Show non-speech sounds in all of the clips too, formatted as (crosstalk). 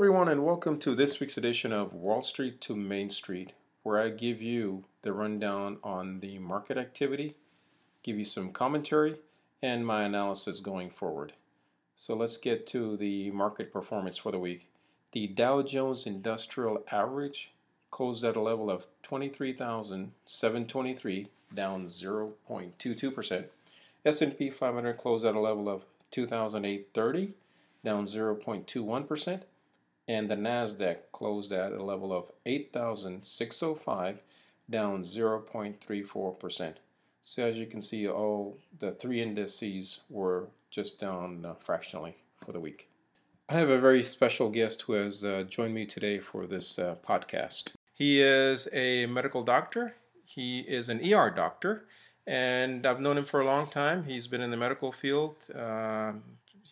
everyone, and welcome to this week's edition of Wall Street to Main Street, where I give you the rundown on the market activity, give you some commentary, and my analysis going forward. So let's get to the market performance for the week. The Dow Jones Industrial Average closed at a level of 23,723, down 0.22%. S&P 500 closed at a level of 2,830, down 0.21%, and the Nasdaq closed at a level of 8,605, down 0.34%. So as you can see, all the three indices were just down uh, fractionally for the week. I have a very special guest who has uh, joined me today for this uh, podcast. He is a medical doctor. He is an ER doctor, and I've known him for a long time. He's been in the medical field. Um,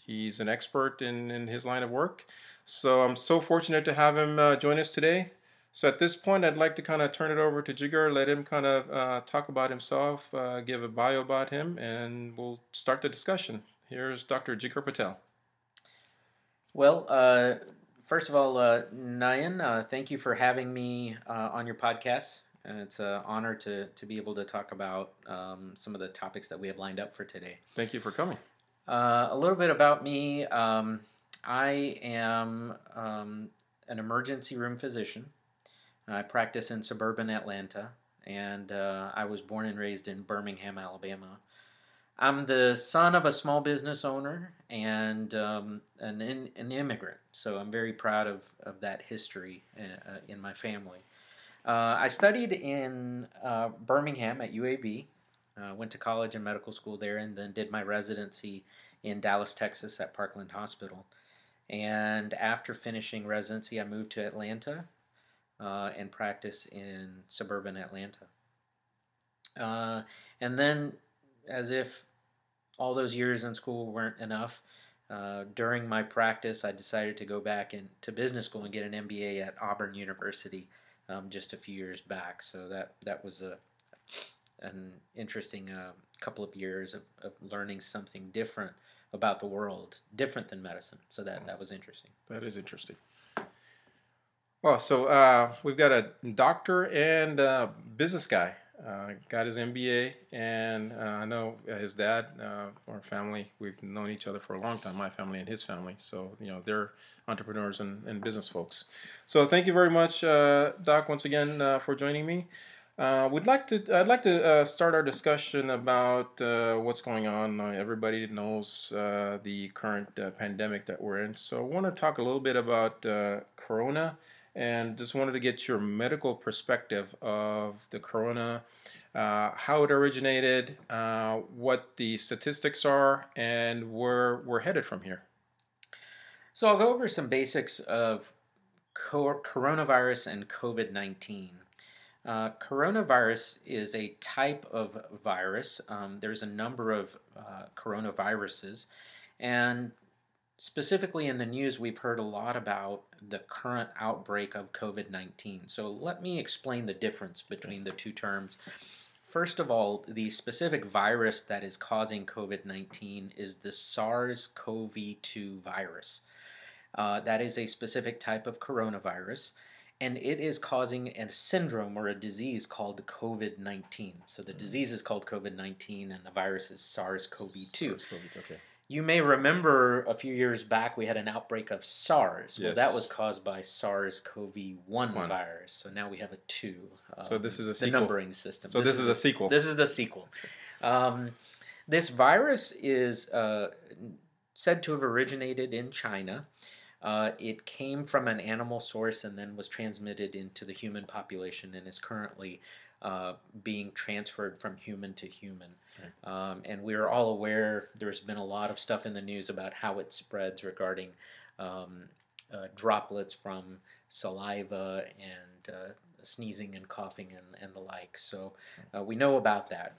he's an expert in, in his line of work. So I'm so fortunate to have him uh, join us today. So at this point, I'd like to kind of turn it over to Jigar, let him kind of uh, talk about himself, uh, give a bio about him, and we'll start the discussion. Here's Dr. Jigar Patel. Well, uh, first of all, uh, Nayan, uh, thank you for having me uh, on your podcast. And it's an honor to, to be able to talk about um, some of the topics that we have lined up for today. Thank you for coming. Uh, a little bit about me. Um, I am um, an emergency room physician. I practice in suburban Atlanta, and uh, I was born and raised in Birmingham, Alabama. I'm the son of a small business owner and um, an, an immigrant, so I'm very proud of, of that history in, uh, uh, in my family. Uh, I studied in uh, Birmingham at UAB, uh, went to college and medical school there, and then did my residency in Dallas, Texas at Parkland Hospital. And after finishing residency, I moved to Atlanta uh, and practice in suburban Atlanta. and then, as if all those years in school weren't enough. Uh, during my practice, I decided to go back into business school and get an MBA at Auburn University um, just a few years back. So that that was a an interesting uh, couple of years of, of learning something different about the world, different than medicine. So that that was interesting. That is interesting. Well, so uh, we've got a doctor and a business guy uh, got his MBA, and uh, I know his dad, uh, our family, we've known each other for a long time, my family and his family. So, you know, they're entrepreneurs and, and business folks. So, thank you very much, uh, Doc, once again uh, for joining me. Uh, we'd like to. I'd like to start our discussion about what's going on. everybody knows the current pandemic that we're in. So, I want to talk a little bit about Corona and just wanted to get your medical perspective of the corona, uh, how it originated, uh, what the statistics are, and where we're headed from here. So I'll go over some basics of coronavirus and COVID 19. Uh, coronavirus is a type of virus. Um, there's a number of uh, coronaviruses, and specifically in the news, we've heard a lot about the current outbreak of COVID 19. So let me explain the difference between the two terms. First of all, the specific virus that is causing COVID 19 is the SARS CoV 2 virus. Uh, that is a specific type of coronavirus, and it is causing a syndrome or a disease called COVID 19. So the disease is called COVID 19, and the virus is SARS CoV 2. Okay. You may remember a few years back we had an outbreak of SARS. Yes. Well, that was caused by SARS-CoV-1 virus. So now we have a two. Um, so this is a sequel. the numbering system. So this, this is, is, a sequel. This is the sequel. Um, this virus is uh, said to have originated in China. Uh, it came from an animal source and then was transmitted into the human population and is currently uh, being transferred from human to human. Um, and we're all aware there's been a lot of stuff in the news about how it spreads regarding um, uh, droplets from saliva and uh, sneezing and coughing and, and the like. So uh, we know about that.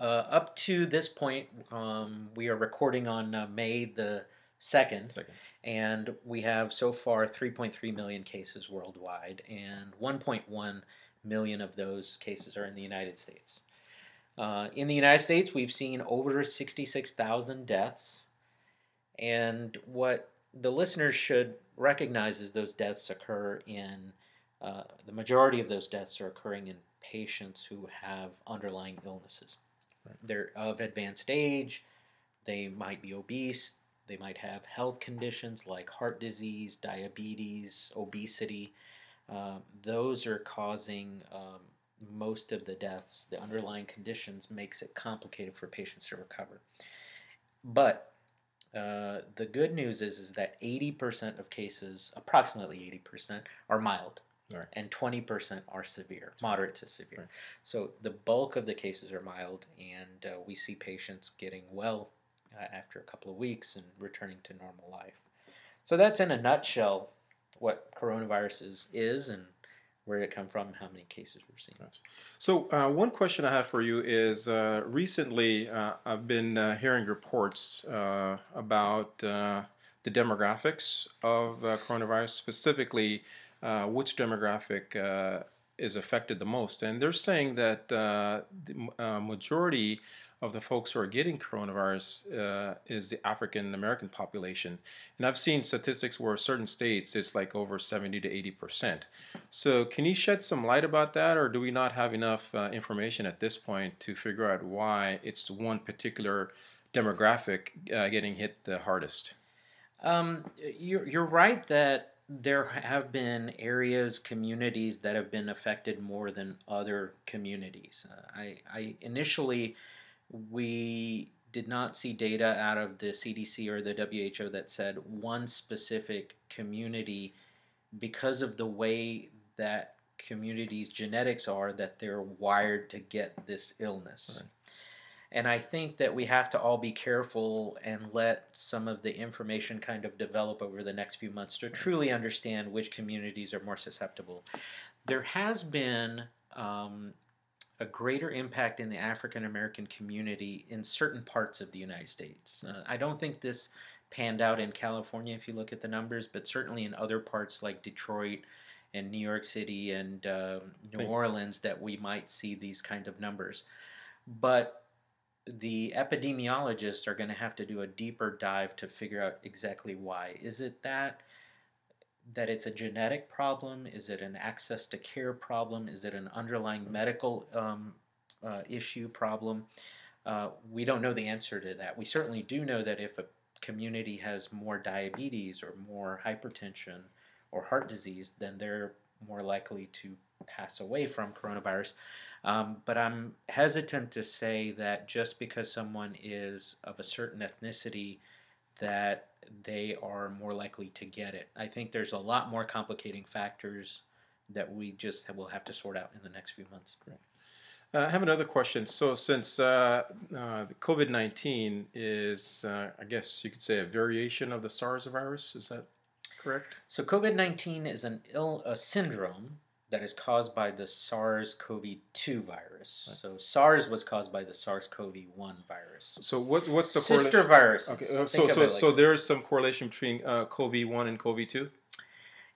Uh, up to this point, um, we are recording on uh, May the 2nd, Second. And we have so far 3.3 million cases worldwide, and 1.1 million of those cases are in the United States. Uh, in the United States, we've seen over 66,000 deaths. And what the listeners should recognizes those deaths occur in uh, the majority of those deaths are occurring in patients who have underlying illnesses. Right. They're of advanced age, they might be obese, they might have health conditions like heart disease, diabetes, obesity. Uh, those are causing um, most of the deaths. The underlying conditions makes it complicated for patients to recover. But uh, the good news is is that 80% of cases, approximately 80%, are mild. Right. And 20% are severe, moderate to severe. Right. So the bulk of the cases are mild, and uh, we see patients getting well after a couple of weeks and returning to normal life. So that's in a nutshell what coronavirus is, is and where it come from, how many cases we're seeing. So uh, one question I have for you is uh, recently uh, I've been uh, hearing reports uh, about uh, the demographics of coronavirus, specifically which demographic is affected the most, and they're saying that the majority of the folks who are getting coronavirus uh, is the African American population. And I've seen statistics where certain states it's like over 70 to 80 percent. So, can you shed some light about that, or do we not have enough uh, information at this point to figure out why it's one particular demographic uh, getting hit the hardest? Um, you're, you're right that there have been areas, communities that have been affected more than other communities. Uh, I, I initially we did not see data out of the CDC or the WHO that said one specific community, because of the way that communities' genetics are, that they're wired to get this illness. Right. And I think that we have to all be careful and let some of the information kind of develop over the next few months to truly understand which communities are more susceptible. There has been um, a greater impact in the African American community in certain parts of the United States. Uh, I don't think this panned out in California if you look at the numbers, but certainly in other parts like Detroit and New York City and uh, New Orleans that we might see these kinds of numbers. But the epidemiologists are going to have to do a deeper dive to figure out exactly why. Is it that? That it's a genetic problem? Is it an access to care problem? Is it an underlying medical um, uh, issue problem? Uh, we don't know the answer to that. We certainly do know that if a community has more diabetes or more hypertension or heart disease, then they're more likely to pass away from coronavirus. Um, but I'm hesitant to say that just because someone is of a certain ethnicity, that they are more likely to get it. I think there's a lot more complicating factors that we just will have to sort out in the next few months. Great. Uh, I have another question. So, since uh, uh, COVID 19 is, uh, I guess you could say, a variation of the SARS virus, is that correct? So, COVID 19 is an ill, a syndrome that is caused by the SARS-CoV-2 virus. Right. So SARS was caused by the SARS-CoV-1 virus. So what, what's the sister virus? Okay, uh, so so, like so there is some correlation between uh, CoV-1 and CoV-2.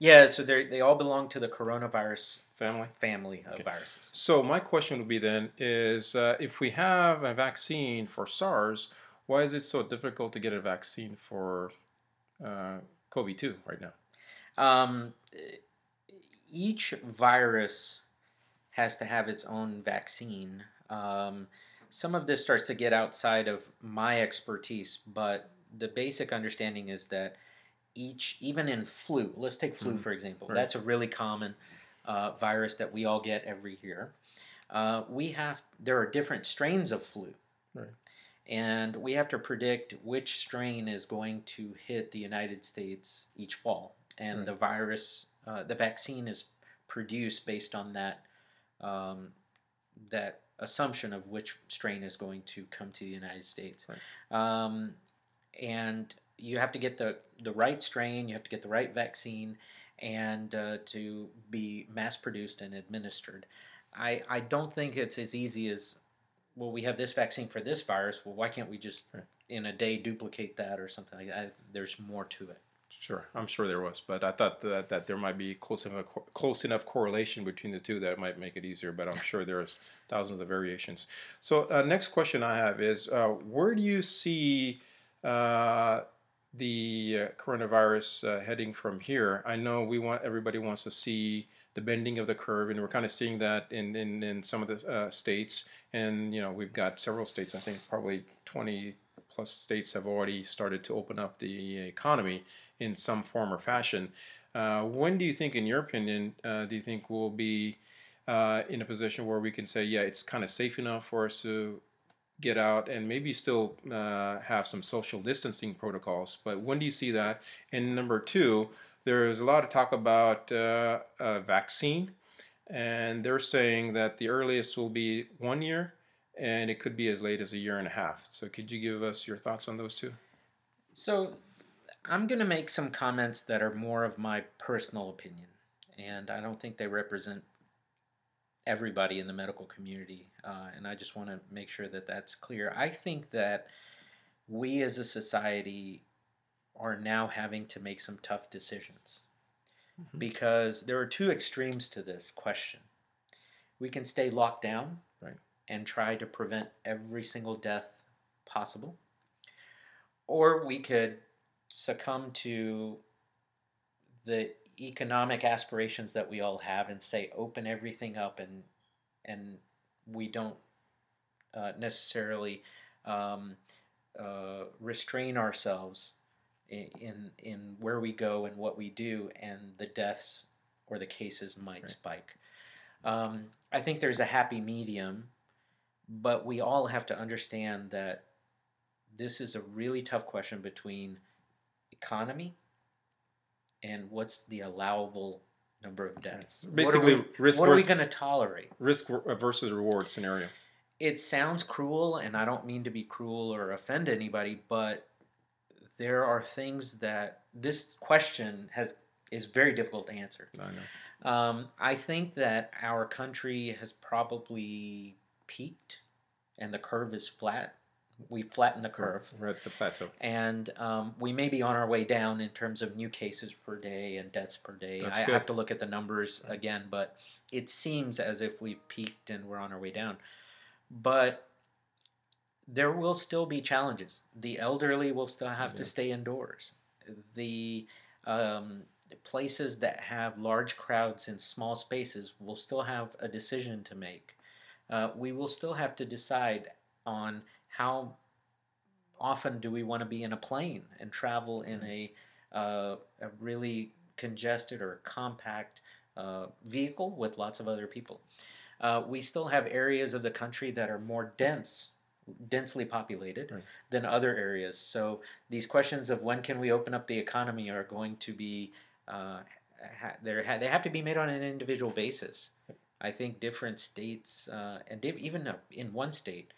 Yeah, so they they all belong to the coronavirus family family of okay. viruses. So my question would be then is uh, if we have a vaccine for SARS, why is it so difficult to get a vaccine for uh, CoV-2 right now? Um, each virus has to have its own vaccine. Um, some of this starts to get outside of my expertise, but the basic understanding is that each, even in flu, let's take flu mm-hmm. for example, right. that's a really common uh, virus that we all get every year. Uh, we have there are different strains of flu, right. and we have to predict which strain is going to hit the United States each fall, and right. the virus uh, the vaccine is produced based on that um, that assumption of which strain is going to come to the United States. Right. Um, and you have to get the, the right strain, you have to get the right vaccine, and uh, to be mass produced and administered. I, I don't think it's as easy as, well, we have this vaccine for this virus. Well, why can't we just right. in a day duplicate that or something like that? There's more to it. Sure, I'm sure there was, but I thought that, that there might be close enough close enough correlation between the two that might make it easier. But I'm sure there's thousands of variations. So uh, next question I have is, uh, where do you see uh, the uh, coronavirus uh, heading from here? I know we want everybody wants to see the bending of the curve, and we're kind of seeing that in in, in some of the uh, states. And you know, we've got several states. I think probably 20 plus states have already started to open up the economy in some form or fashion. Uh, when do you think, in your opinion, uh, do you think we'll be uh, in a position where we can say, yeah, it's kind of safe enough for us to get out and maybe still uh, have some social distancing protocols. But when do you see that? And number two, there is a lot of talk about uh, a vaccine, and they're saying that the earliest will be one year, and it could be as late as a year and a half. So could you give us your thoughts on those two? So I'm going to make some comments that are more of my personal opinion, and I don't think they represent everybody in the medical community, uh, and I just want to make sure that that's clear. I think that we as a society are now having to make some tough decisions mm-hmm. because there are two extremes to this question. We can stay locked down right. And try to prevent every single death possible, or we could succumb to the economic aspirations that we all have and say open everything up and and we don't uh, necessarily um, uh, restrain ourselves in, in where we go and what we do and the deaths or the cases might right. spike. Um, I think there's a happy medium, but we all have to understand that this is a really tough question between economy and what's the allowable number of deaths. Basically, what are we, risk what are we going to tolerate? Risk versus reward scenario. It sounds cruel, and I don't mean to be cruel or offend anybody, but there are things that this question has is very difficult to answer. I know. Um, I think that our country has probably peaked, and the curve is flat we flattened the curve. We're at the plateau. And um, we may be on our way down in terms of new cases per day and deaths per day. That's I good. have to look at the numbers again, but it seems as if we've peaked and we're on our way down. But there will still be challenges. The elderly will still have yeah. to stay indoors. The um, places that have large crowds in small spaces will still have a decision to make. Uh, we will still have to decide on how often do we want to be in a plane and travel in a, uh, a really congested or compact uh, vehicle with lots of other people? Uh, we still have areas of the country that are more dense, densely populated right. than other areas. So these questions of when can we open up the economy are going to be uh, ha- they have to be made on an individual basis. I think different states uh, and even in one state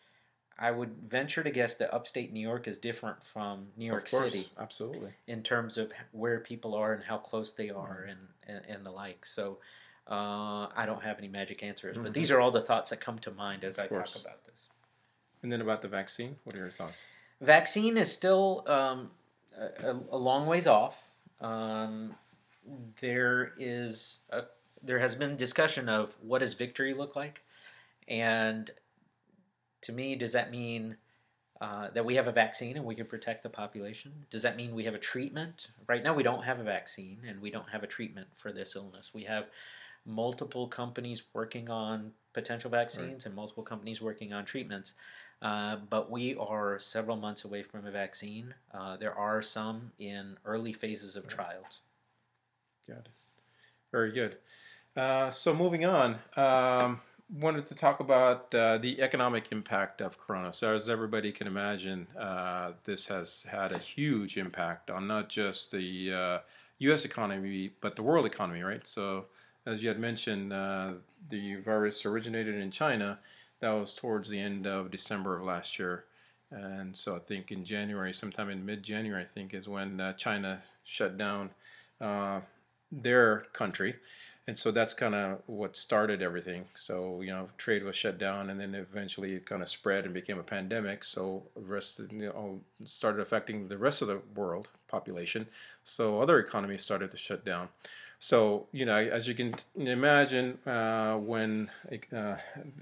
I would venture to guess that upstate New York is different from New York City. Absolutely. In terms of where people are and how close they are mm-hmm. and, and, and, the like. So uh, I don't have any magic answers, mm-hmm. but these are all the thoughts that come to mind as of I course. talk about this. And then about the vaccine, what are your thoughts? Vaccine is still um, a, a, long ways off. Um, there is a, there has been discussion of what does victory look like, and to me, does that mean uh, that we have a vaccine and we can protect the population? Does that mean we have a treatment? Right now, we don't have a vaccine and we don't have a treatment for this illness. We have multiple companies working on potential vaccines right. and multiple companies working on treatments. Uh, but we are several months away from a vaccine. Uh, there are some in early phases of right. trials. It. Very good. Uh, so moving on. Um, wanted to talk about uh, the economic impact of Corona. So, as everybody can imagine, uh, this has had a huge impact on not just the uh, U.S. economy, but the world economy, right? So, as you had mentioned, uh, the virus originated in China. That was towards the end of December of last year. And so, I think in January, sometime in mid January, I think, is when uh, China shut down uh, their country and so that's kind of what started everything. So you know, trade was shut down, and then eventually it kind of spread and became a pandemic. So rest you know, started affecting the rest of the world population. So other economies started to shut down. So you know, as you can imagine, uh, when uh,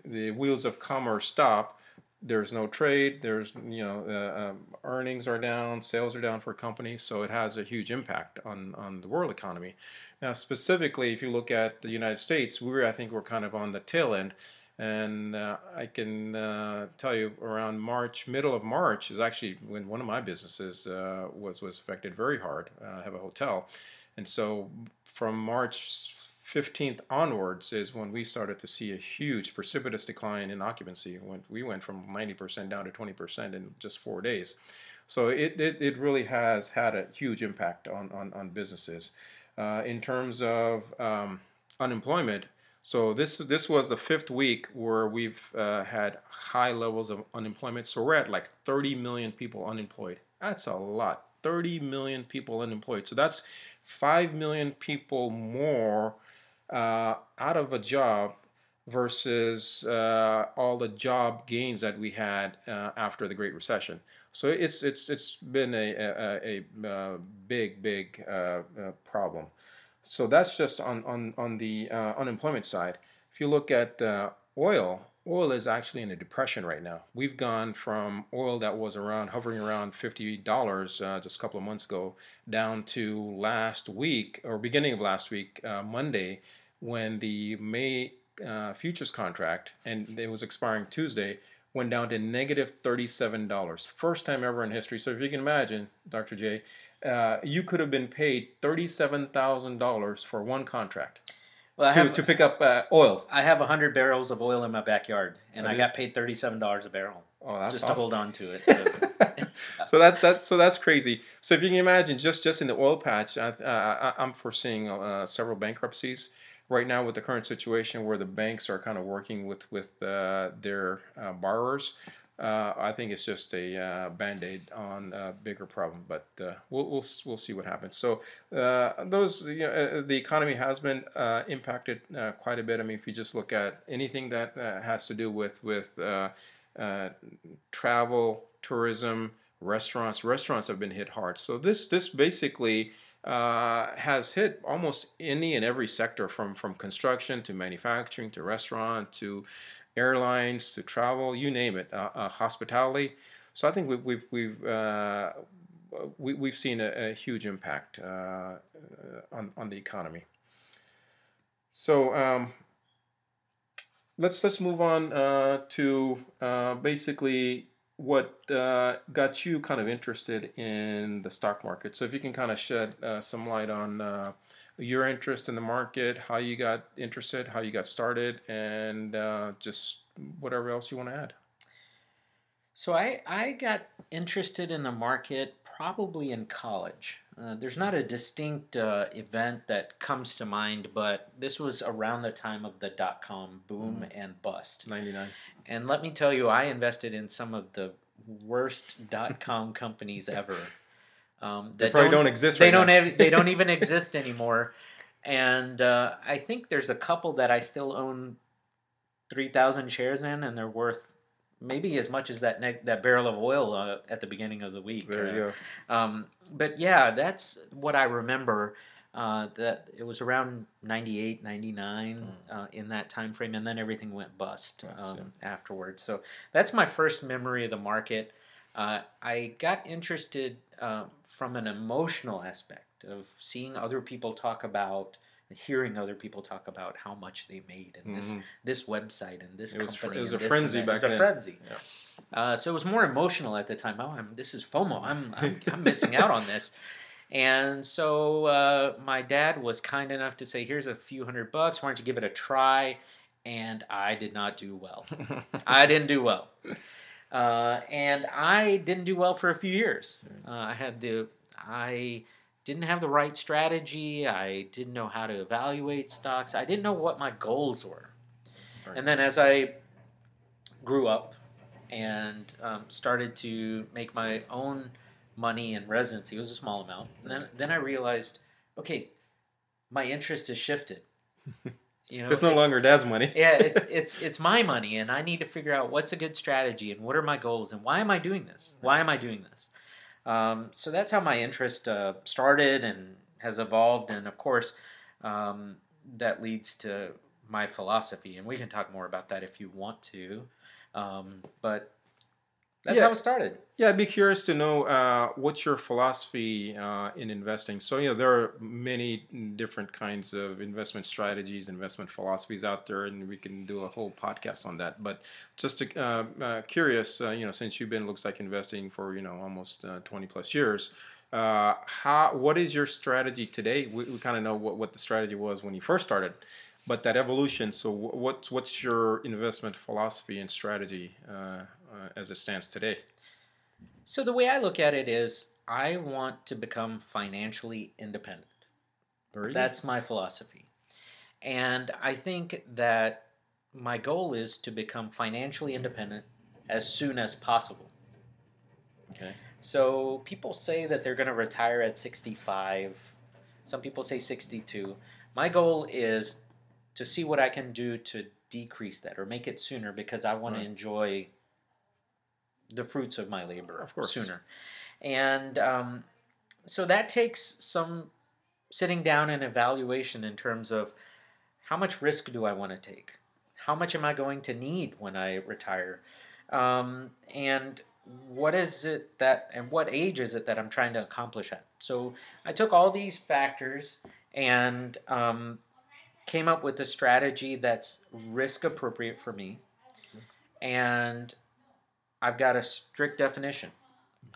the wheels of commerce stop, there's no trade. There's you know uh, um, earnings are down, sales are down for companies, so it has a huge impact on on the world economy. Now, specifically, if you look at the United States, we're I think we're kind of on the tail end, and uh, I can uh, tell you around March, middle of March is actually when one of my businesses uh, was was affected very hard. Uh, I have a hotel, and so from March 15th onwards is when we started to see a huge precipitous decline in occupancy. When we went from 90% down to 20% in just four days. So it, it, it really has had a huge impact on, on, on businesses. Uh, in terms of um, unemployment, so this this was the fifth week where we've uh, had high levels of unemployment. So we're at like 30 million people unemployed. That's a lot. 30 million people unemployed. So that's 5 million people more out of a job versus uh, all the job gains that we had uh, after the Great Recession. So it's it's it's been a a, a, a big big uh, uh, problem. So that's just on on on the uh, unemployment side. If you look at oil, oil is actually in a depression right now. We've gone from oil that was around hovering around fifty dollars uh, just a couple of months ago down to last week or beginning of last week, uh, Monday, when the May uh, futures contract and it was expiring Tuesday went down to negative $37. First time ever in history. So if you can imagine, Dr. J, uh, you could have been paid $37,000 for one contract. Well, to, have, to pick up uh, oil. I have 100 barrels of oil in my backyard, and I, I got paid $37 a barrel. Oh, that's just awesome. to hold on to it. So. (laughs) so that that's so that's crazy. So if you can imagine, just just in the oil patch, I, am foreseeing uh, several bankruptcies right now with the current situation where the banks are kind of working with with uh, their uh, borrowers. Uh, I think it's just a uh, band aid on a bigger problem, but uh, we'll, we'll we'll see what happens. So uh, those you know, the economy has been impacted quite a bit. I mean, if you just look at anything that has to do with with travel, tourism, restaurants, restaurants have been hit hard. So this this basically uh, has hit almost any and every sector from, from construction to manufacturing to restaurant to airlines to travel, you name it, uh, uh, hospitality. So I think we've, we've, we've, uh, we, have we have seen a, a, huge impact uh, uh, on, on the economy. So um, let's, let's move on to basically what uh, got you kind of interested in the stock market. So if you can kind of shed uh, some light on uh, your interest in the market, how you got interested, how you got started, and uh, just whatever else you want to add. So I, I got interested in the market probably in college. Uh, there's not a distinct uh, event that comes to mind, but this was around the time of the dot com boom mm. and bust. 99. And let me tell you, I invested in some of the worst dot com (laughs) companies ever. Um, that they probably don't, don't exist. They right don't. Have, they don't even (laughs) exist anymore. And uh, I think there's a couple that I still own three thousand shares in, and they're worth maybe as much as that ne- that barrel of oil uh, at the beginning of the week. There you go. Um, but yeah, that's what I remember. Uh, that it was around 98 99 mm. uh, in that time frame and then everything went bust um, yeah. afterwards so that's my first memory of the market uh, i got interested uh, from an emotional aspect of seeing other people talk about hearing other people talk about how much they made and mm-hmm. this this website and this it was, company. It was a frenzy back then. It was a frenzy. Yeah. Uh, so it was more emotional at the time. Oh, I'm, this is FOMO. I'm, I'm, I'm missing (laughs) out on this. And so uh, my dad was kind enough to say, "Here's a few hundred bucks. Why don't you give it a try?" And I did not do well. (laughs) I didn't do well. Uh, and I didn't do well for a few years. Uh, I had to. I didn't have the right strategy. I didn't know how to evaluate stocks. I didn't know what my goals were. And then as I grew up and um, started to make my own money in residency. It was a small amount. And then then I realized, okay, my interest has shifted. (laughs) You know, it's no it's, longer dad's money. yeah, it's (laughs) it's it's my money, and I need to figure out what's a good strategy and what are my goals and why am I doing this? Why am I doing this? Um, so that's how my interest uh, started and has evolved, and of course, um, that leads to my philosophy, and we can talk more about that if you want to. Um, but That's Yeah. how it started. Yeah, I'd be curious to know uh, what's your philosophy uh, in investing. So, you know, there are many different kinds of investment strategies, investment philosophies out there, and we can do a whole podcast on that. But just to, uh, uh, curious, uh, you know, since you've been looks like investing for you know almost uh, twenty plus years, uh, how what is your strategy today? We, we kind of know what, what the strategy was when you first started, but that evolution. So, wh- what's what's your investment philosophy and strategy uh, uh, as it stands today? So the way I look at it is I want to become financially independent. Very good. That's my philosophy. And I think that my goal is to become financially independent as soon as possible. okay. So people say that they're going to retire at 65. Some people say 62. My goal is to see what I can do to decrease that or make it sooner because I want Right. to enjoy the fruits of my labor Of course. sooner. And um, so that takes some sitting down and evaluation in terms of how much risk do I want to take? How much am I going to need when I retire? Um, and what is it that, and what age is it that I'm trying to accomplish at? So I took all these factors and um, came up with a strategy that's risk appropriate for me. And I've got a strict definition.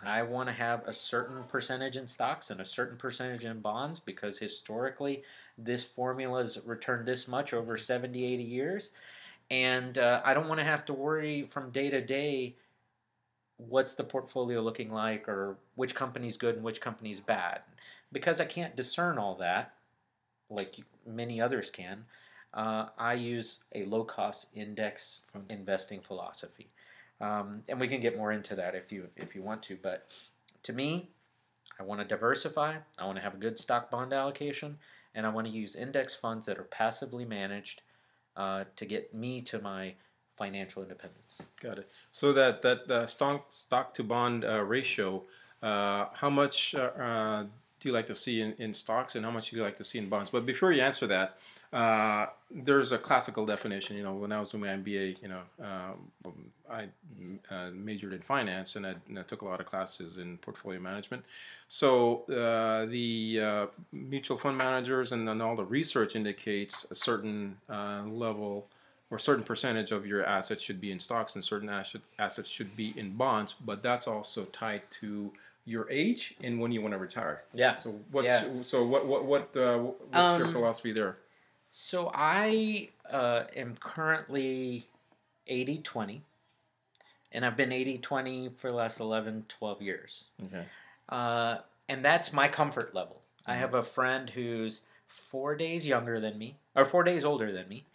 I want to have a certain percentage in stocks and a certain percentage in bonds because historically this formula has returned this much over 70, 80 years. And uh, I don't want to have to worry from day to day what's the portfolio looking like or which company's good and which company's bad. Because I can't discern all that like many others can, uh, I use a low cost index Fun. investing philosophy. Um, and we can get more into that if you if you want to. But to me, I want to diversify. I want to have a good stock bond allocation, and I want to use index funds that are passively managed uh, to get me to my financial independence. Got it. So that that uh, stock stock to bond uh, ratio, uh, how much uh, uh, do you like to see in, in stocks, and how much do you like to see in bonds? But before you answer that, uh, there's a classical definition. You know, when I was doing my MBA, you know, um, I uh, majored in finance, and I, and I took a lot of classes in portfolio management. So uh, the uh, mutual fund managers and then all the research indicates a certain uh, level or certain percentage of your assets should be in stocks and certain assets assets should be in bonds, but that's also tied to your age and when you want to retire. Yeah. So what's Yeah. so what what what uh, what's your Um, philosophy there? So I uh, am currently 80 20, and I've been 80 20 for the last 11, 12 years. Okay. Uh, and that's my comfort level. I Mhm. have a friend who's four days younger than me, or four days older than me,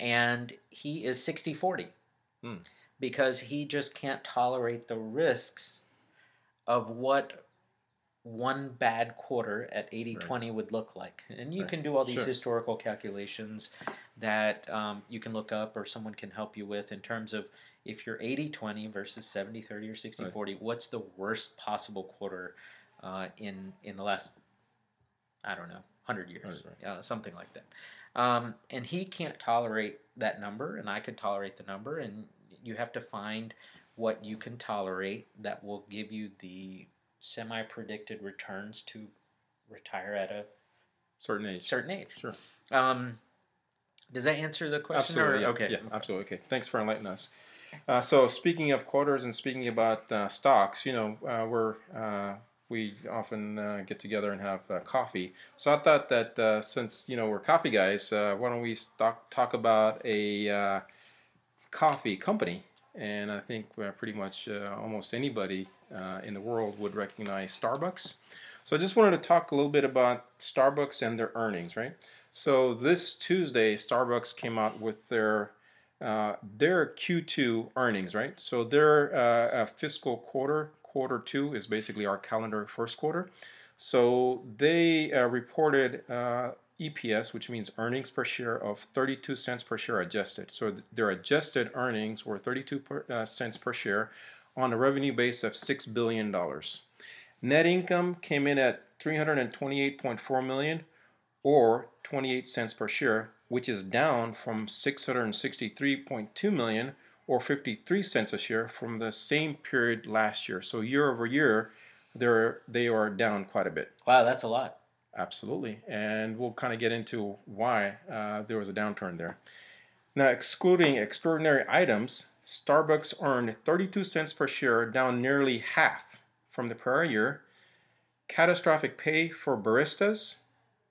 and he is 60 40 Hmm. because he just can't tolerate the risks of what one bad quarter at 80 20 would look like. And you Right. can do all these Sure. historical calculations that um, you can look up or someone can help you with in terms of if you're 80 20 versus 70 30 or 60 Right. 40, what's the worst possible quarter uh, in, in the last, I don't know, 100 years? Right, right. Yeah, something like that. Um, and he can't tolerate that number, and I could tolerate the number, and you have to find what you can tolerate that will give you the semi predicted returns to retire at a Certain age. certain age. Sure. Um, does that answer the question? Absolutely. or- yeah. Okay. Yeah, absolutely. Okay. Thanks for enlightening us. Uh, so speaking of quarters and speaking about uh, stocks, you know, uh, we're uh, we often uh, get together and have uh, coffee. So I thought that uh, since you know we're coffee guys, uh, why don't we talk talk about a uh, coffee company? And I think uh, pretty much uh, almost anybody uh, in the world would recognize Starbucks. So I just wanted to talk a little bit about Starbucks and their earnings, right? So this Tuesday, Starbucks came out with their uh, their Q2 earnings, right? So their uh, uh, fiscal quarter, quarter two, is basically our calendar first quarter. So they reported EPS, which means earnings per share of 32 cents per share adjusted. So th- their adjusted earnings were 32 per, uh, cents per share on a revenue base of six billion dollars. Net income came in at 328.4 million or 28 cents per share, which is down from 663.2 million or 53 cents a share from the same period last year. So year over year, they're they are down quite a bit. Wow, that's a lot. Absolutely, and we'll kind of get into why uh, there was a downturn there. Now, excluding extraordinary items, Starbucks earned 32 cents per share, down nearly half from the prior year. Catastrophic pay for baristas,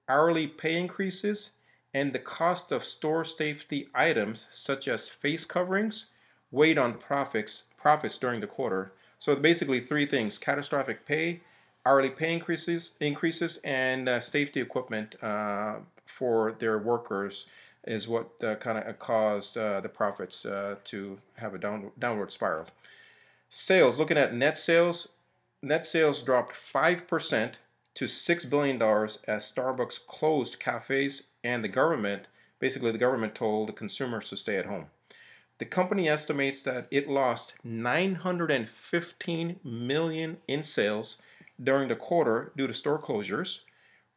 hourly pay increases, and the cost of store safety items such as face coverings weighed on profits profits during the quarter. So basically, three things: catastrophic pay, hourly pay increases, increases, and uh, safety equipment uh, for their workers is what uh, kind of caused uh, the profits to have a down, downward spiral. Sales, looking at net sales, net sales dropped 5% to $6 billion as Starbucks closed cafes and the government, basically, the government told the consumers to stay at home. The company estimates that it lost 915 million in sales during the quarter due to store closures,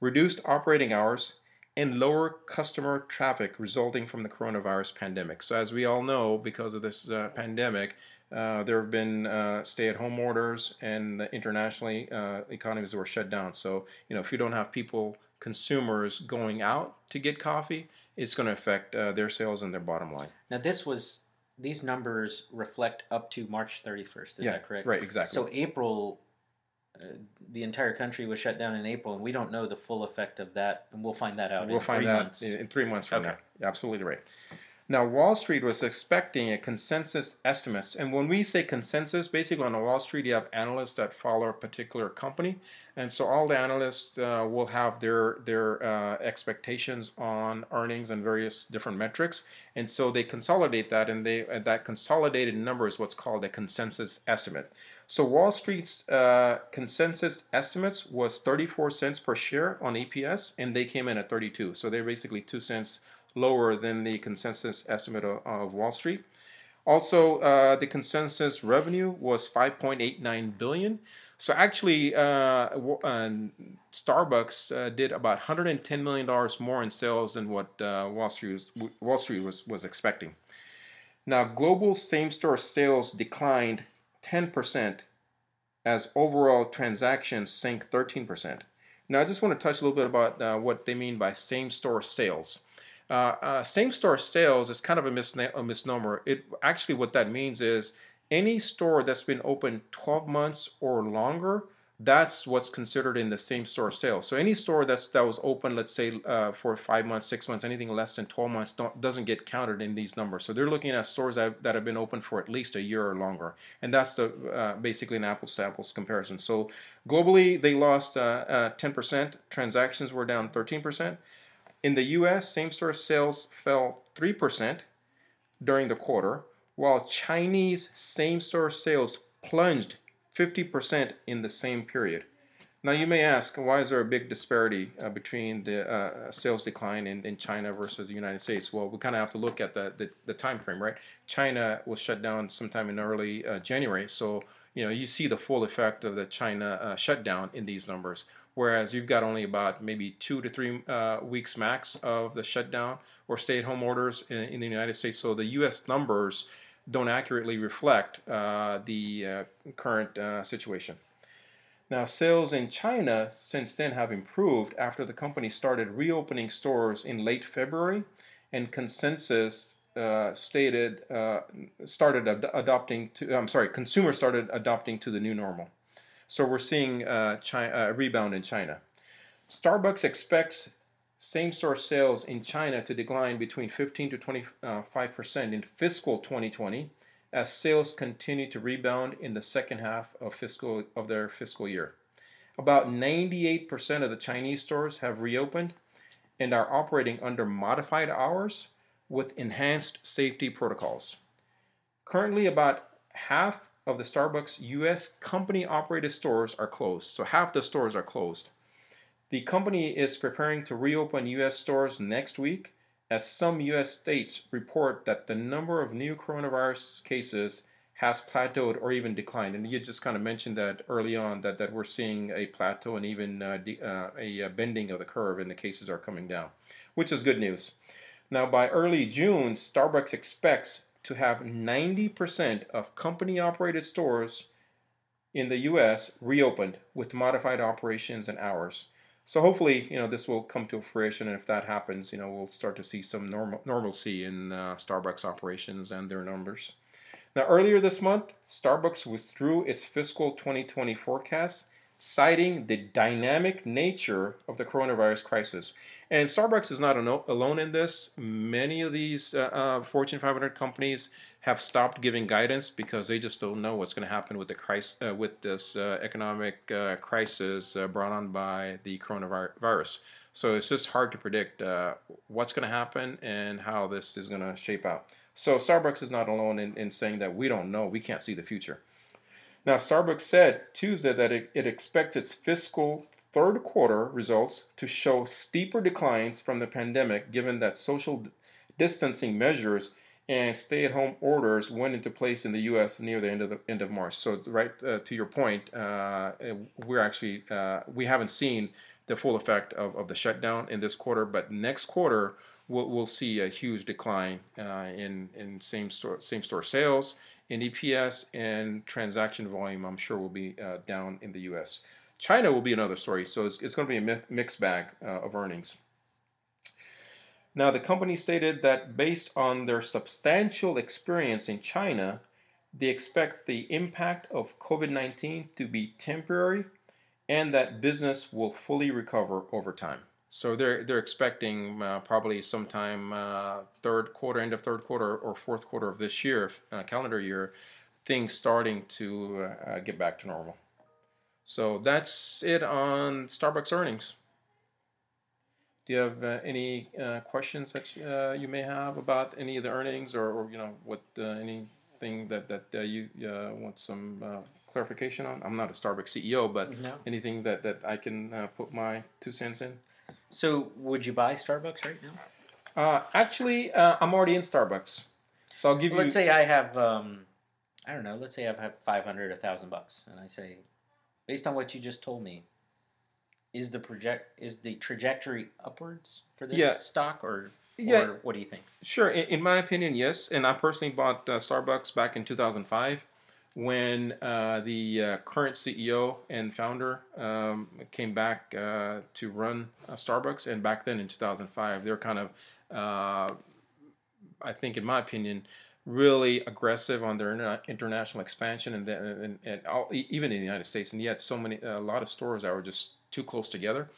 reduced operating hours, and lower customer traffic resulting from the coronavirus pandemic. So, as we all know, because of this uh, pandemic, uh, there have been uh, stay-at-home orders, and internationally, uh, economies were shut down. So, you know, if you don't have people, consumers going out to get coffee, it's going to affect uh, their sales and their bottom line. Now, this was these numbers reflect up to March 31st. Is yeah, that correct? Right, exactly. So April, uh, the entire country was shut down in April, and we don't know the full effect of that, and we'll find that out. We'll in find months. in three months from Okay. now. You're absolutely right. Now, Wall Street was expecting a consensus estimates, and when we say consensus, basically on Wall Street, you have analysts that follow a particular company, and so all the analysts uh, will have their their uh, expectations on earnings and various different metrics, and so they consolidate that, and they and that consolidated number is what's called a consensus estimate. So Wall Street's uh, consensus estimates was 34 cents per share on EPS, and they came in at 32. So they're basically two cents lower than the consensus estimate of, of Wall Street. Also, uh, the consensus revenue was 5.89 billion. So actually, uh, uh, Starbucks uh, did about 110 million dollars more in sales than what uh, Wall Street was, Wall Street was was expecting. Now, global same-store sales declined 10% as overall transactions sank 13%. Now, I just want to touch a little bit about uh, what they mean by same-store sales. Uh, uh, same-store sales is kind of a, misna- a misnomer. It actually what that means is any store that's been open 12 months or longer. That's what's considered in the same-store sales. So any store that's that was open, let's say uh, for five months, six months, anything less than 12 months, doesn't get counted in these numbers. So they're looking at stores that, that have been open for at least a year or longer, and that's the uh, basically an apples-to-apples comparison. So globally, they lost uh, uh, 10%. Transactions were down 13%. In the US, same store sales fell 3% during the quarter, while Chinese same store sales plunged 50% in the same period. Now, you may ask, why is there a big disparity uh, between the uh, sales decline in, in China versus the United States? Well, we kind of have to look at the, the, the time frame, right? China was shut down sometime in early uh, January, so you know you see the full effect of the China uh, shutdown in these numbers whereas you've got only about maybe two to three uh, weeks max of the shutdown or stay-at-home orders in, in, the United States. So the U.S. numbers don't accurately reflect uh, the uh, current uh, situation. Now, sales in China since then have improved after the company started reopening stores in late February, and consensus uh, stated uh, started ad- adopting to. I'm sorry, consumers started adopting to the new normal. So we're seeing uh, uh, rebound in China. Starbucks expects same-store sales in China to decline between 15 to 25 percent in fiscal 2020, as sales continue to rebound in the second half of fiscal of their fiscal year. About 98 percent of the Chinese stores have reopened and are operating under modified hours with enhanced safety protocols. Currently, about half of the Starbucks US company operated stores are closed. So half the stores are closed. The company is preparing to reopen US stores next week as some US states report that the number of new coronavirus cases has plateaued or even declined. And you just kind of mentioned that early on that, that we're seeing a plateau and even uh, de- uh, a bending of the curve and the cases are coming down, which is good news. Now, by early June, Starbucks expects to have 90% of company operated stores in the US reopened with modified operations and hours. So hopefully, you know, this will come to fruition, and if that happens, you know, we'll start to see some normal normalcy in uh, Starbucks operations and their numbers. Now, earlier this month, Starbucks withdrew its fiscal 2020 forecast, citing the dynamic nature of the coronavirus crisis. And Starbucks is not alone in this. Many of these uh, uh, Fortune 500 companies have stopped giving guidance because they just don't know what's going to happen with the crisis, uh, with this uh, economic uh, crisis uh, brought on by the coronavirus. So it's just hard to predict what's going to happen and how this is going to shape out. So Starbucks is not alone in, in saying that we don't know, we can't see the future. Now, Starbucks said Tuesday that it, it expects its fiscal third quarter results to show steeper declines from the pandemic, given that social distancing measures and stay-at-home orders went into place in the U.S. near the end of the end of March. So, right uh, to your point, uh, we're actually uh, we haven't seen the full effect of, of the shutdown in this quarter, but next quarter we'll, we'll see a huge decline uh, in in same store same store sales, in EPS, and transaction volume. I'm sure will be uh, down in the U.S. China will be another story. So it's, it's going to be a mixed bag uh, of earnings. Now, the company stated that based on their substantial experience in China, they expect the impact of COVID 19 to be temporary and that business will fully recover over time. So they're, they're expecting uh, probably sometime uh, third quarter, end of third quarter, or fourth quarter of this year, uh, calendar year, things starting to uh, get back to normal. So that's it on Starbucks earnings. Do you have uh, any uh, questions that uh, you may have about any of the earnings, or, or you know what uh, anything that that uh, you uh, want some clarification on? I'm not a Starbucks CEO, but no. anything that that I can put my two cents in. So, would you buy Starbucks right now? actually, I'm already in Starbucks, so I'll give you. Let's say I have, um, I don't know. Let's say I have 500, a thousand bucks, and I say, based on what you just told me, is the project is the trajectory upwards for this yeah. stock or yeah. Or what do you think? Sure. In, in, my opinion, yes. And I personally bought uh, Starbucks back in 2005 when uh, the uh, current CEO and founder um, came back uh, to run uh, Starbucks. And back then in 2005, they were kind of, uh, I think, in my opinion, really aggressive on their interna- international expansion and, and, and all, even in the United States. And yet, so many, a lot of stores that were just too close together,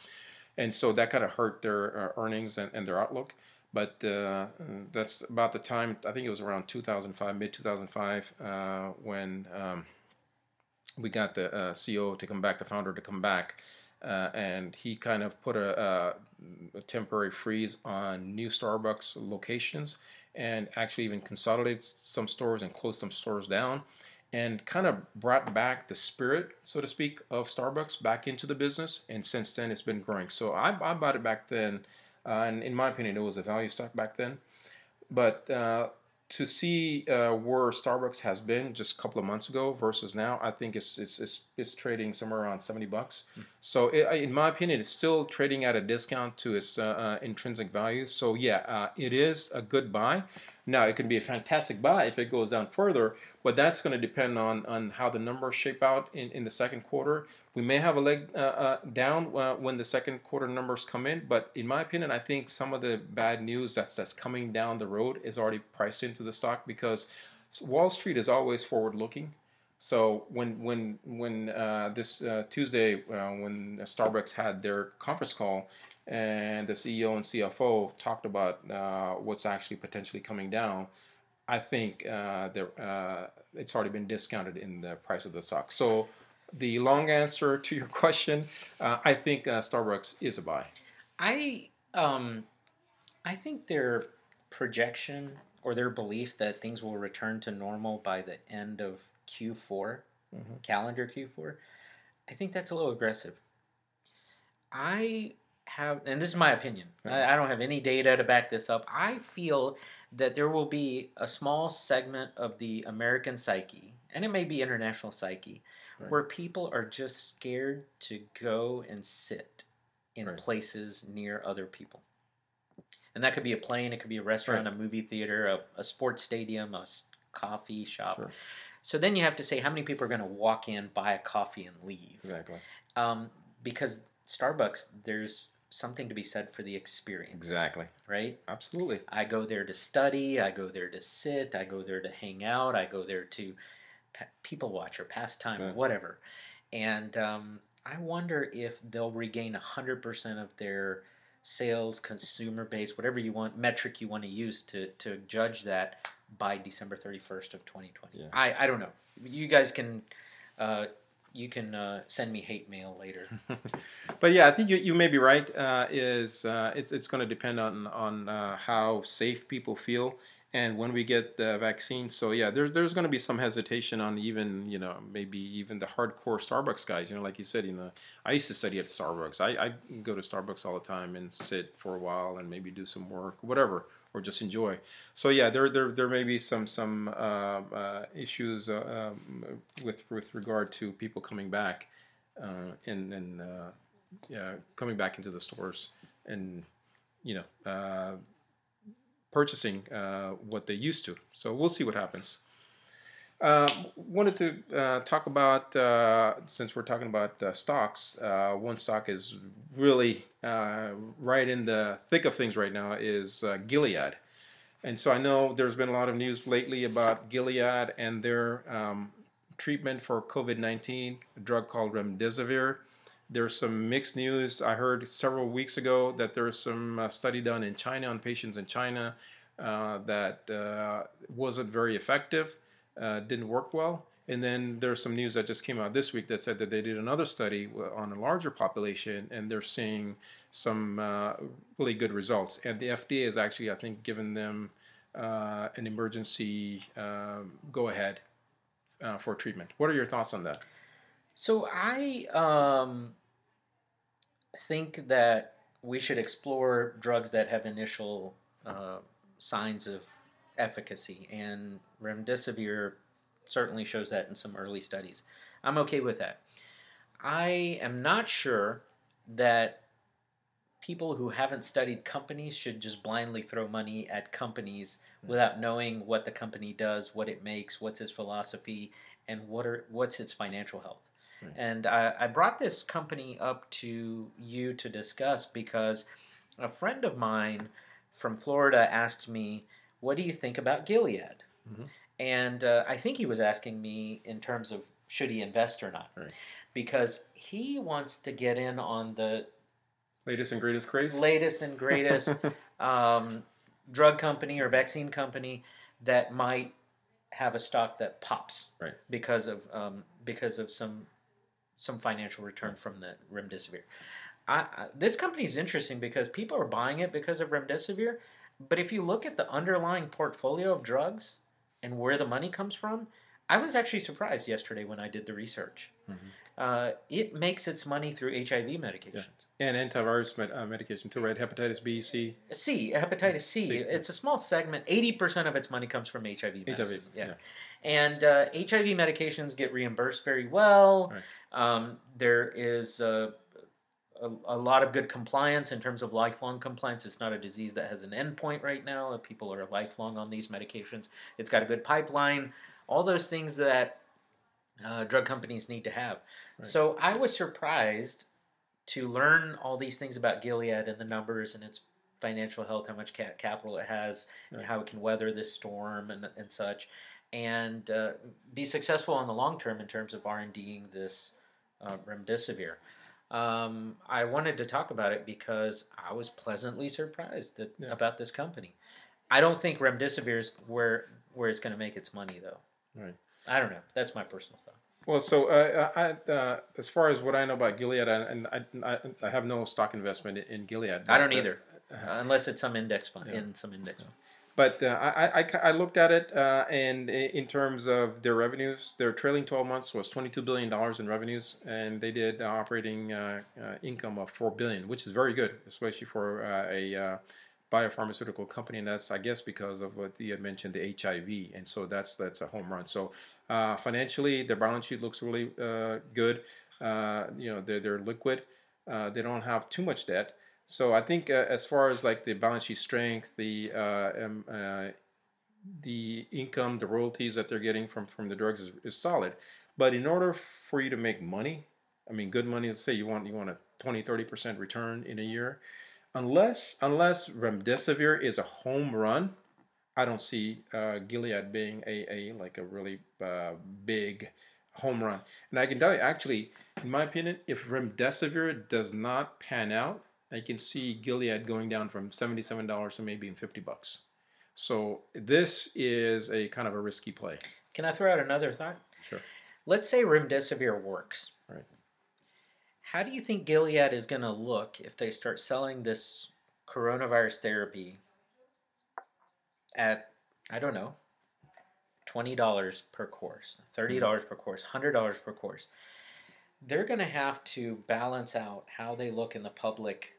and so that kind of hurt their uh, earnings and, and, their outlook. But uh, that's about the time I think it was around 2005, mid 2005, uh, when um, we got the uh, CEO to come back, the founder to come back. Uh, and he kind of put a, a, temporary freeze on new Starbucks locations and actually even consolidated some stores and closed some stores down and kind of brought back the spirit, so to speak, of Starbucks back into the business. And since then, it's been growing. So I, I bought it back then, and in my opinion, it was a value stock back then. But uh, to see uh, where Starbucks has been just a couple of months ago versus now, I think it's it's it's, it's trading somewhere around seventy bucks. Mm. So it, in my opinion, it's still trading at a discount to its uh, uh, intrinsic value. So yeah, uh, it is a good buy. Now, it can be a fantastic buy if it goes down further, but that's going to depend on, on how the numbers shape out in, in the second quarter. We may have a leg uh, uh, down uh, when the second quarter numbers come in, but in my opinion, I think some of the bad news that's that's coming down the road is already priced into the stock because Wall Street is always forward looking. So when when when uh, this uh, Tuesday uh, when Starbucks had their conference call, and the CEO and CFO talked about uh, what's actually potentially coming down, I think uh, uh, it's already been discounted in the price of the stock. So the long answer to your (laughs) question, uh, I think uh, Starbucks is a buy. I um, I think their projection or their belief that things will return to normal by the end of Q4, mm-hmm. calendar Q4, I think that's a little aggressive. I have, and this is my opinion. I, I don't have any data to back this up. I feel that there will be a small segment of the American psyche, and it may be international psyche, right. where people are just scared to go and sit in right. places near other people. and that could be a plane, it could be a restaurant, a movie theater, a, a sports stadium, a coffee shop. Sure. So then you have to say how many people are going to walk in, buy a coffee, and leave. Exactly. Um, because Starbucks, there's something to be said for the experience. Exactly. Right? Absolutely. I go there to study, I go there to sit, I go there to hang out, I go there to pa- people watch or pastime or Yeah. whatever. And um, I wonder if they'll regain 100% of their sales, consumer base, whatever you want, metric you want to use to, to judge that by December 31st of 2020. Yeah. I, I don't know. You guys can. Uh, you can uh, send me hate mail later. (laughs) but yeah, I think you, you may be right. Uh, is uh, it's it's going to depend on on uh, how safe people feel and when we get the vaccine. So yeah, there's there's going to be some hesitation on even you know maybe even the hardcore Starbucks guys. You know, like you said, you know, I used to study at Starbucks. I, I go to Starbucks all the time and sit for a while and maybe do some work, whatever, or just enjoy. So yeah, there there, there may be some some uh, uh, issues uh, um, with with regard to people coming back uh, and and uh, yeah, coming back into the stores and you know uh, purchasing uh, what they used to. So we'll see what happens. Uh, wanted to uh, talk about uh, since we're talking about uh, stocks. Uh, one stock is really right in the thick of things right now is Gilead, and so I know there's been a lot of news lately about Gilead and their um, treatment for COVID nineteen, a drug called remdesivir. There's some mixed news. I heard several weeks ago that there's some study done in China on patients in China that wasn't very effective, uh, didn't work well. And then there's some news that just came out this week that said that they did another study on a larger population and they're seeing some uh, really good results. And the FDA has actually, I think, given them uh, an emergency um, go ahead uh, for treatment. What are your thoughts on that? So I um, think that we should explore drugs that have initial uh, signs of efficacy, and remdesivir certainly shows that in some early studies. I'm okay with that. I am not sure that people who haven't studied companies should just blindly throw money at companies hmm. without knowing what the company does, what it makes, what's its philosophy, and what are what's its financial health. Right. And I, I brought this company up to you to discuss because a friend of mine from Florida asked me, "What do you think about Gilead?" Mhm. And uh, I think he was asking me in terms of should he invest or not, Right. because he wants to get in on the Latest and greatest craze? latest and greatest (laughs) um, drug company or vaccine company that might have a stock that pops Right. because of um, because of some some financial return from the remdesivir. I, I, this company is interesting because people are buying it because of remdesivir, but if you look at the underlying portfolio of drugs and where the money comes from, I was actually surprised yesterday when I did the research. Mhm. Uh, it makes its money through HIV medications. and antivirus med- uh, medication too, right? Hepatitis B, C. C, hepatitis C. C. It's a small segment. Eighty percent of its money comes from HIV medicine. HIV. yeah. yeah. and uh, HIV medications get reimbursed very well. Right. Um, there is uh, a, a lot of good compliance in terms of lifelong compliance. It's not a disease that has an endpoint right now. People are lifelong on these medications. It's got a good pipeline. All those things that uh, drug companies need to have. Right. So I was surprised to learn all these things about Gilead and the numbers and its financial health, how much ca- capital it has, and how it can weather this storm and, and such, and uh, be successful in the long term in terms of R and Ding this uh, remdesivir. Um, I wanted to talk about it because I was pleasantly surprised that, Yeah. about this company. I don't think remdesivir is where where it's going to make its money though. Right. I don't know. That's my personal thought. Well, so uh, I, uh, as far as what I know about Gilead, I, and I, I, I have no stock investment in- in Gilead. I don't uh, either, unless it's some index fund Yeah. in some index fund. But uh, I, I, I- looked at it, uh, and in terms of their revenues, their trailing 12 months was 22 billion dollars in revenues, and they did operating uh, uh, income of 4 billion, which is very good, especially for uh, a uh, biopharmaceutical company. And that's, I guess, because of what you had mentioned, the HIV, and so that's that's a home run. So financially, their balance sheet looks really good. You know, they're they're liquid. They don't have too much debt. So I think uh, as far as like the balance sheet strength, the uh, um, uh, the income, the royalties that they're getting from from the drugs is, is solid. But in order for you to make money, I mean, good money. Let's say you want you want a 20, 30 percent return in a year, unless unless remdesivir is a home run, I don't see uh, Gilead being a, a like a really uh, big home run. And I can tell you, actually, in my opinion, if remdesivir does not pan out, I can see Gilead going down from seventy-seven dollars to maybe fifty bucks. So this is a kind of a risky play. Can I throw out another thought? Sure. Let's say remdesivir works. Right. How do you think Gilead is going to look if they start selling this coronavirus therapy at, I don't know, $20 per course, $30 per course, $100 per course? They're going to have to balance out how they look in the public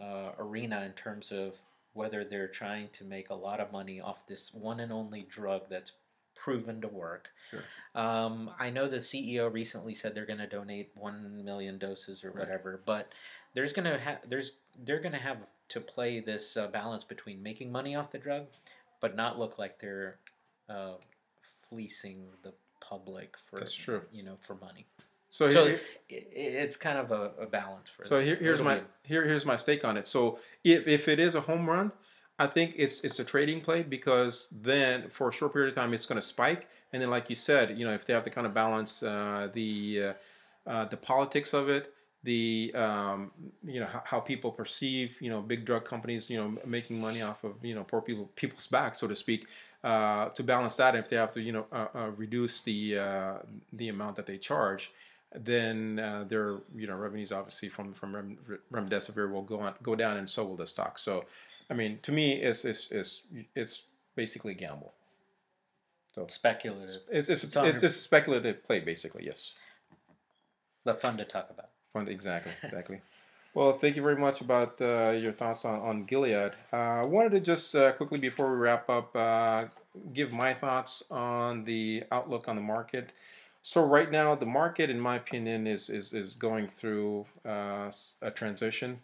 uh, arena in terms of whether they're trying to make a lot of money off this one and only drug that's proven to work. Sure. Um, I know the CEO recently said they're going to donate one million doses or Right. whatever, but there's going to have there's they're going to have to play this uh, balance between making money off the drug, but not look like they're uh, fleecing the public for That's true. you know for money. So, So here, it's kind of a, a balance for. so here, here's my here here's my stake on it. So if, if it is a home run, I think it's it's a trading play because then for a short period of time it's going to spike, and then like you said, you know if they have to kind of balance uh, the uh, uh, the politics of it, the um, you know how, how people perceive you know big drug companies you know making money off of you know poor people people's back so to speak. Uh, to balance that, if they have to you know uh, uh, reduce the uh, the amount that they charge, then uh, their you know revenues obviously from from rem, remdesivir will go on go down and so will the stock. So, I mean, to me, it's it's it's, it's basically a gamble. So speculative, it's it's It's it's, it's, a speculative play, basically. Yes. but fun to talk about. Fun, exactly, (laughs) exactly. well, thank you very much about uh, your thoughts on, on Gilead. Uh, I wanted to just uh, quickly before we wrap up uh, give my thoughts on the outlook on the market. So right now, the market, in my opinion, is is, is going through uh, a transition.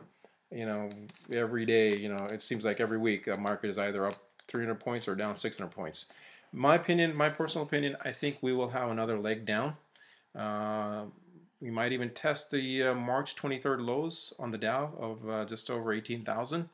You know, every day, you know, it seems like every week a market is either up 300 points or down 600 points. My opinion, my personal opinion, I think we will have another leg down. Uh, we might even test the uh, March 23rd lows on the Dow of uh, just over 18,000.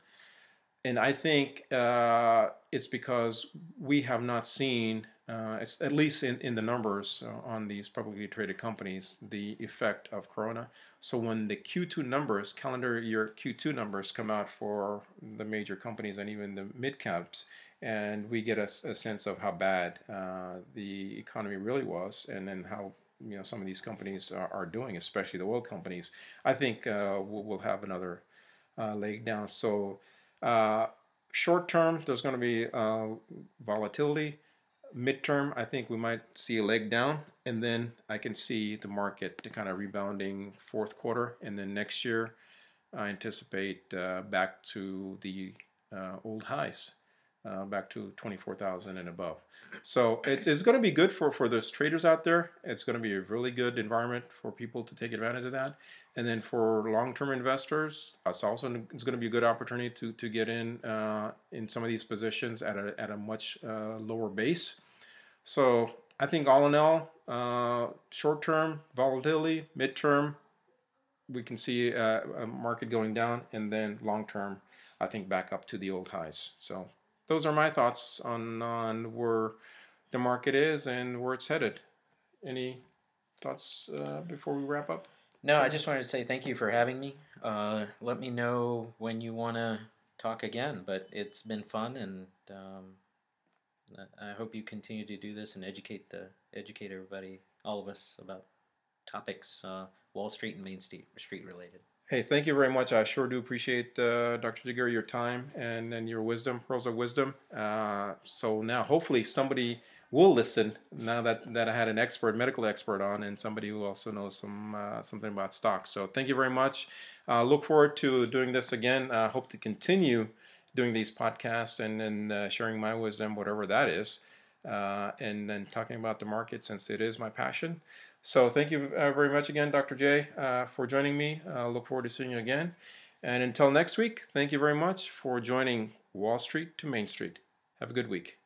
And I think uh, it's because we have not seen, uh, it's at least in, in the numbers uh, on these publicly traded companies, the effect of Corona. So when the Q2 numbers, calendar year Q2 numbers come out for the major companies and even the mid caps, and we get a sense of how bad uh, the economy really was, and then how you know some of these companies are, are doing, especially the oil companies. I think uh, we'll, we'll have another uh, leg down. So uh, short term, there's going to be volatility. Midterm, I think we might see a leg down, and then I can see the market to kind of rebounding fourth quarter, and then next year, I anticipate uh, back to the uh, old highs, uh, back to 24,000 and above. So it's, it's going to be good for, for those traders out there. It's going to be a really good environment for people to take advantage of that. And then for long-term investors, it's also it's going to be a good opportunity to, to get in uh, in some of these positions at a, at a much uh, lower base. So I think all in all, uh, short-term volatility, mid-term, we can see uh, a market going down, and then long-term, I think back up to the old highs. So those are my thoughts on on where the market is and where it's headed. Any thoughts uh, before we wrap up? No, I just wanted to say thank you for having me. Uh, let me know when you want to talk again. But it's been fun, and um, I- hope you continue to do this and educate the educate everybody, all of us, about topics uh, Wall Street and Main Street Street related. Hey, thank you very much. I sure do appreciate uh, Dr. Jagir your time and, and your wisdom, pearls of wisdom. Uh, so now, hopefully, somebody will listen now that, that I had an expert, medical expert on, and somebody who also knows some uh, something about stocks. So thank you very much. Uh, look forward to doing this again. I hope to continue doing these podcasts and then uh, sharing my wisdom, whatever that is, uh, and then talking about the market since it is my passion. So thank you uh, very much again, Dr. J, uh, for joining me. Uh, look forward to seeing you again. And until next week, thank you very much for joining Wall Street to Main Street. Have a good week.